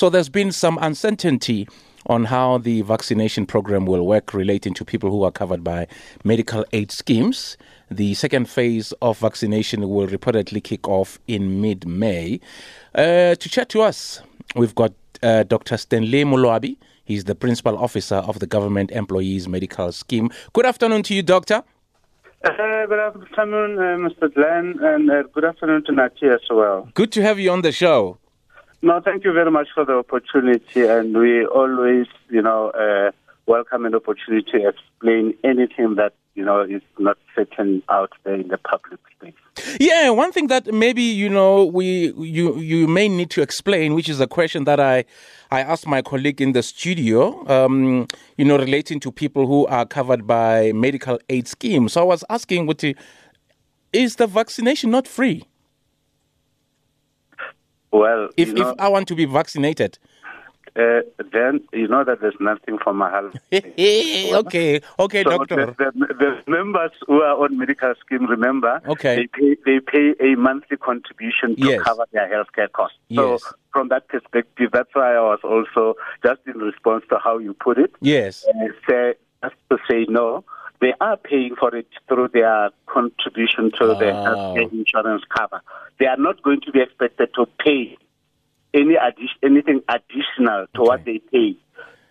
So there's been some uncertainty on how the vaccination program will work relating to people who are covered by medical aid schemes. The second phase of vaccination will reportedly kick off in mid May. Uh, to chat to us, we've got uh, Dr. Stanley Moloabi. He's the principal officer of the Government Employees Medical Scheme. Good afternoon to you, Doctor. Uh, good afternoon, uh, Mr. Glenn, and uh, good afternoon to Nati as well. Good to have you on the show. No, thank you very much for the opportunity, and we always, you know, uh, welcome an opportunity to explain anything that you know is not certain out there in the public space. Yeah, one thing that maybe you know we you you may need to explain, which is a question that I I asked my colleague in the studio, um, you know, relating to people who are covered by medical aid schemes. So I was asking, what is the vaccination not free? Well, if you know, if I want to be vaccinated, uh, then you know that there's nothing for my health. okay, okay, So doctor. The, the, the members who are on medical scheme, remember, Okay. they pay they pay a monthly contribution to Yes. cover their healthcare costs. So Yes. from that perspective, that's why I was also just in response to how you put it. Yes. uh, say, just to say no, they are paying for it through their contribution to the Oh. healthcare insurance cover. They are not going to be expected to pay any addi- anything additional to what they pay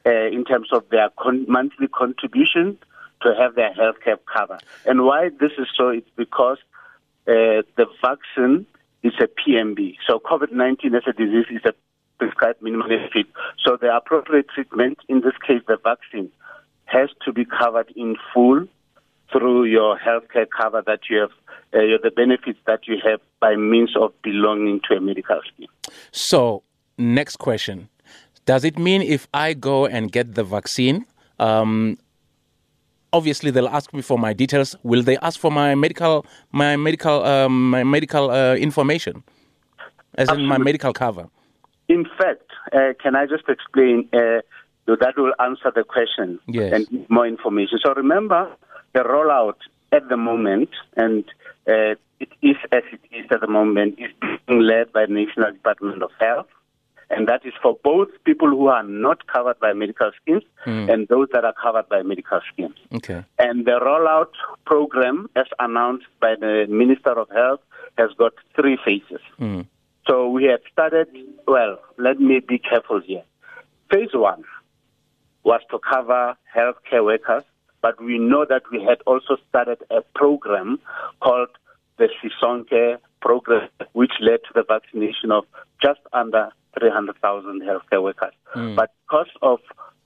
uh, in terms of their con- monthly contribution to have their healthcare cover. And why this is so, it's because uh, the vaccine is a PMB. So COVID-19 as a disease is a prescribed minimum benefit. So the appropriate treatment, in this case the vaccine, has to be covered in full through your healthcare cover that you have, uh, the benefits that you have by means of belonging to a medical scheme. So, next question. Does it mean if I go and get the vaccine, um, obviously they'll ask me for my details. Will they ask for my medical, my medical, um, my medical uh, information, as in my medical cover? In fact, uh, can I just explain? Uh, so that will answer the question Yes. and more information. So remember, the rollout at the moment, and uh, it is as it is at the moment, is being led by the National Department of Health. And that is for both people who are not covered by medical schemes and those that are covered by medical schemes. Okay. And the rollout program, as announced by the Minister of Health, has got three phases. Mm. So we have started, well, let me be careful here. Phase one was to cover healthcare workers, but we know that we had also started a program called the Sisonke program, which led to the vaccination of just under 300,000 healthcare workers. Hmm. But because of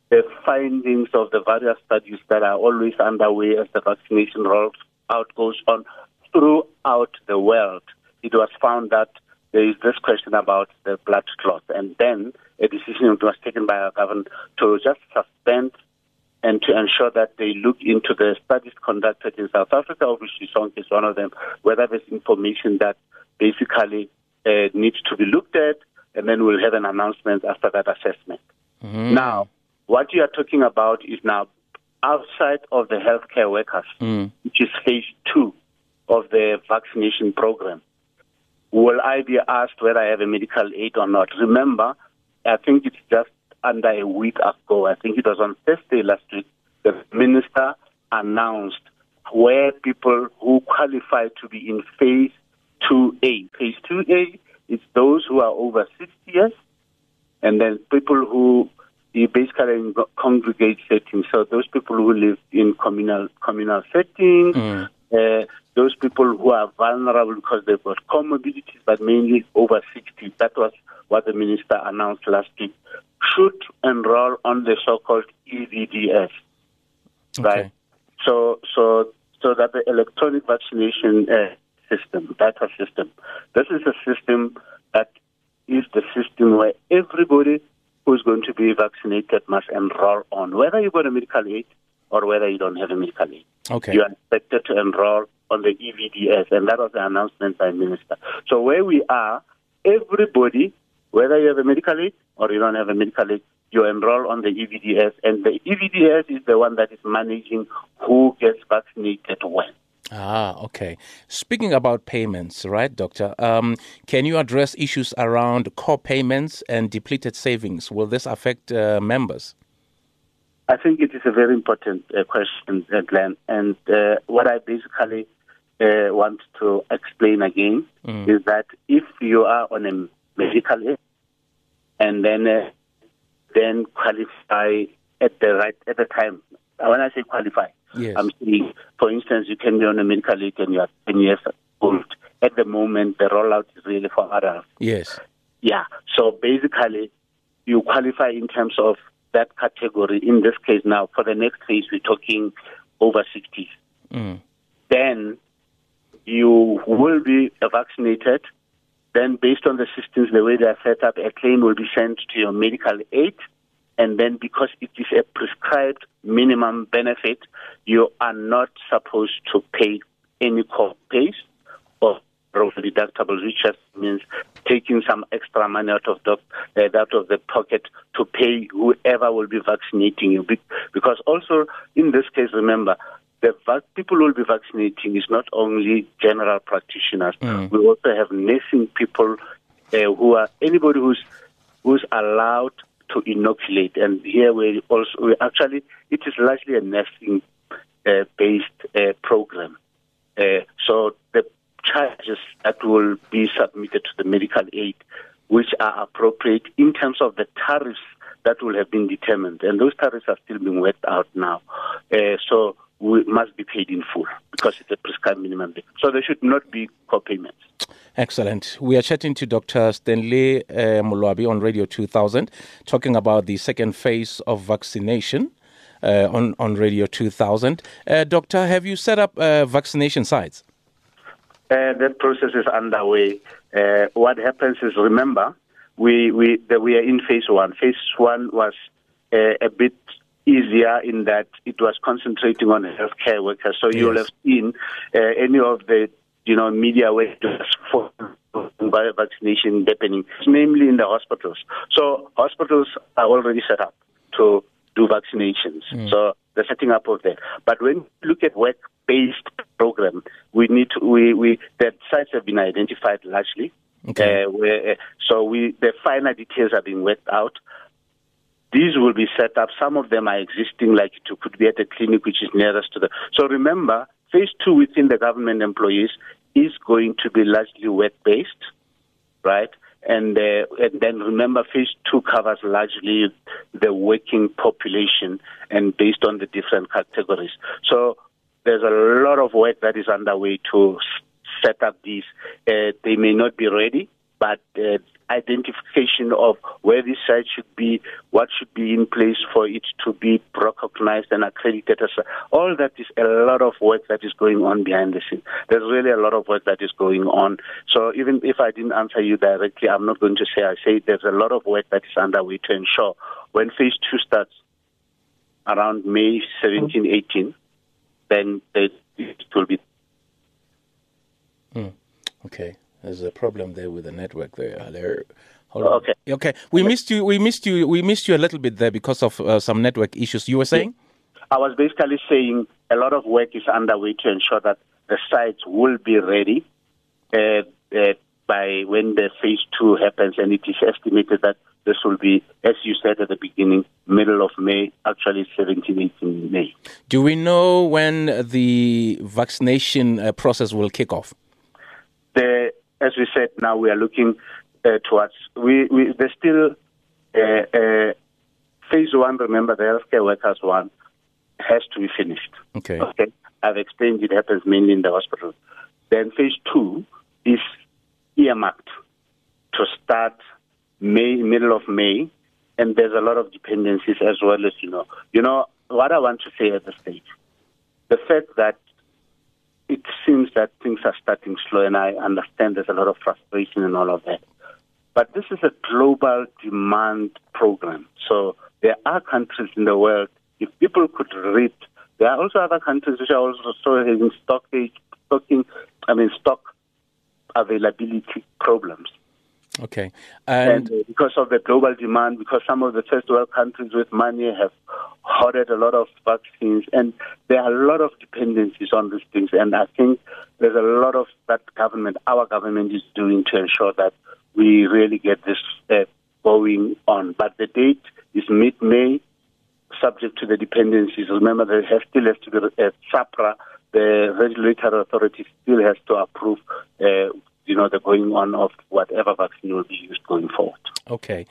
the findings of the various studies that are always underway as the vaccination rolls out goes on throughout the world, it was found that there is this question about the blood clot. And then a decision was taken by our government to just suspend and to ensure that they look into the studies conducted in South Africa, Obviously, Song is one of them, whether there's information that basically uh, needs to be looked at, and then we'll have an announcement after that assessment. Now, what you are talking about is now outside of the healthcare workers, which is phase two of the vaccination program. Will I be asked whether I have a medical aid or not? Remember, I think it's just under a week ago. I think it was on Thursday last week. The minister announced where people who qualify to be in phase 2A. Phase 2A is those who are over 60 years, and then people who you basically in congregate settings. So those people who live in communal communal settings, uh, those people who are vulnerable because they've got comorbidities, but mainly over 60. That was what the minister announced last week. Should enroll on the so-called EVDS, right? Okay. So, so, so that the electronic vaccination uh, system, data system, this is a system that is the system where everybody who's going to be vaccinated must enroll on, whether you got a medical aid or whether you don't have a medical aid. Okay. You are expected to enroll on the EVDS, and that was the announcement by Minister. So where we are, everybody, whether you have a medical aid or you don't have a medical aid, you enroll on the EVDS, and the EVDS is the one that is managing who gets vaccinated when. Ah, okay. Speaking about payments, right, Doctor? Um, can you address issues around co-payments and depleted savings? Will this affect uh, members? I think it is a very important uh, question, uh, Glenn. And uh, what I basically uh, want to explain again mm. is that if you are on a medical aid and then uh, then qualify at the right at the time. When I say qualify, yes. I'm saying, for instance, you can be on a medical aid and you are 10 years old. At the moment, the rollout is really for adults. Yes. Yeah. So basically, you qualify in terms of that category. In this case, now for the next phase, we're talking over 60. Mm. Then you will be vaccinated. Then, based on the systems, the way they are set up, a claim will be sent to your medical aid. And then, because it is a prescribed minimum benefit, you are not supposed to pay any co-pays or deductibles, which just means taking some extra money out of the uh, out of the pocket to pay whoever will be vaccinating you. Because also in this case, remember the vac- people who will be vaccinating is not only general practitioners. Mm. We also have nursing people uh, who are anybody who's who's allowed to inoculate. And here we also we actually it is largely a nursing uh, based uh, program. Uh, so the charges that will be submitted to the medical aid, which are appropriate in terms of the tariffs that will have been determined, and those tariffs are still being worked out now. Uh, so we must be paid in full because it's a prescribed minimum. So there should not be co-payments. Excellent. We are chatting to Dr. Stanley uh, Moloabi on Radio 2000, talking about the second phase of vaccination uh, on, on Radio 2000. Uh, doctor, have you set up uh, vaccination sites? Uh, that process is underway. Uh, what happens is, remember, we we we are in phase one. Phase one was uh, a bit easier in that it was concentrating on healthcare workers. So yes. you'll have seen uh, any of the you know media where for vaccination happening, namely in the hospitals. So hospitals are already set up to do vaccinations. Mm. So the setting up of that. But when you look at work-based program, we need to, we, we, that sites have been identified largely. Okay. Uh, where, uh, so we, the finer details are being worked out. These will be set up. Some of them are existing, like it could be at a clinic which is nearest to the. So remember, phase two within the government employees is going to be largely work-based, right? And, uh, and then remember, phase two covers largely the working population and based on the different categories. So there's a lot of work that is underway to set up these. Uh, they may not be ready, but uh, identification of where this site should be, what should be in place for it to be recognized and accredited. As all that is a lot of work that is going on behind the scenes. There's really a lot of work that is going on. So even if I didn't answer you directly, I'm not going to say I say there's a lot of work that is underway to ensure when phase two starts around May 17, 18, then it will be. Hmm. Okay. There's a problem there with the network there. There. Okay. Okay. We missed you. We missed you. We missed you a little bit there because of uh, some network issues. You were saying? I was basically saying a lot of work is underway to ensure that the sites will be ready uh, uh, by when the phase two happens, and it is estimated that this will be, as you said at the beginning, middle of May, actually 17, 18 May. Do we know when the vaccination uh, process will kick off? The as we said, now we are looking uh, towards. We, we there's still uh, uh, phase one. Remember, the healthcare workers one has to be finished. Okay. Okay. I've explained it happens mainly in the hospital. Then phase two is earmarked to start May, middle of May, and there's a lot of dependencies as well as you know. You know what I want to say at the stage, the fact that it seems that things are starting slow, and I understand there's a lot of frustration and all of that. But this is a global demand program. So there are countries in the world, if people could read, there are also other countries which are also having stock, stocking, I mean, stock availability problems. Okay. And, and uh, because of the global demand, because some of the first world countries with money have hoarded a lot of vaccines, and there are a lot of dependencies on these things. And I think there's a lot of that government, our government, is doing to ensure that we really get this uh, going on. But the date is mid-May, subject to the dependencies. Remember, there has still has to be uh, SAHPRA, the regulatory authority still has to approve. Uh, you know, the going on of whatever vaccine will be used going forward. Okay.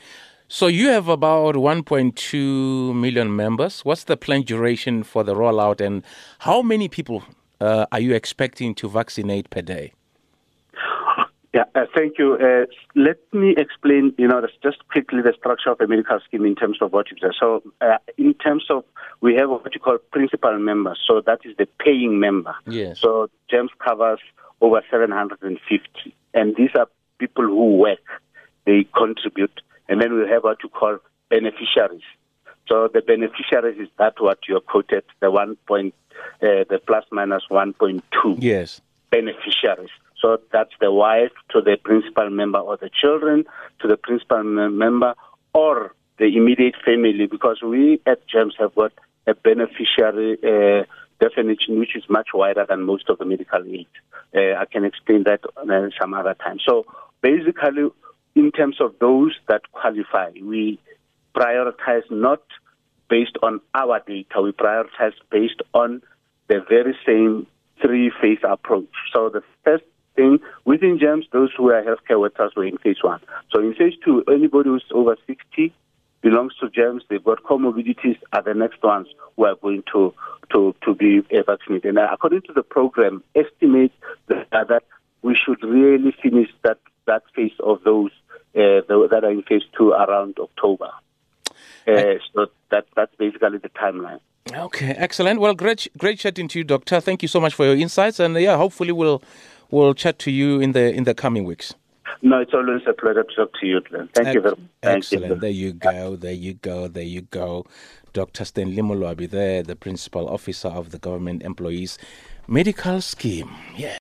So you have about 1.2 million members. What's the planned duration for the rollout, and how many people uh, are you expecting to vaccinate per day? Yeah, uh, thank you. Uh, let me explain, you know, just quickly the structure of the medical scheme in terms of what you said. So, uh, in terms of, we have what you call principal members. So that is the paying member. Yes. So GEMS covers over 750. And these are people who work, they contribute and then we have what you call beneficiaries. So the beneficiaries is that what you quoted, the one point, uh, the plus minus 1.2. Yes. Beneficiaries. So that's the wife to the principal member or the children to the principal member or the immediate family because we at GEMS have got a beneficiary uh, definition which is much wider than most of the medical aid. Uh, I can explain that uh, some other time. So basically, in terms of those that qualify, we prioritize not based on our data, we prioritize based on the very same three phase approach. So the first thing within GEMS, those who are healthcare workers were in phase one. So in phase two, anybody who's over 60 belongs to GEMS, they've got comorbidities, are the next ones who are going to, to, to be vaccinated. And according to the program, estimate that, that we should really finish that, that phase of those uh, that are in phase two around October. Uh, so that that's basically the timeline. Okay, excellent. Well, great, great chatting to you, Doctor. Thank you so much for your insights, and yeah, hopefully we'll we'll chat to you in the in the coming weeks. No, it's always a pleasure to talk to you, Glenn. Thank you very much. Excellent. You. There you go. There you go. There you go. Dr. Stanley Moloabi there, the principal officer of the government employees medical scheme. Yeah.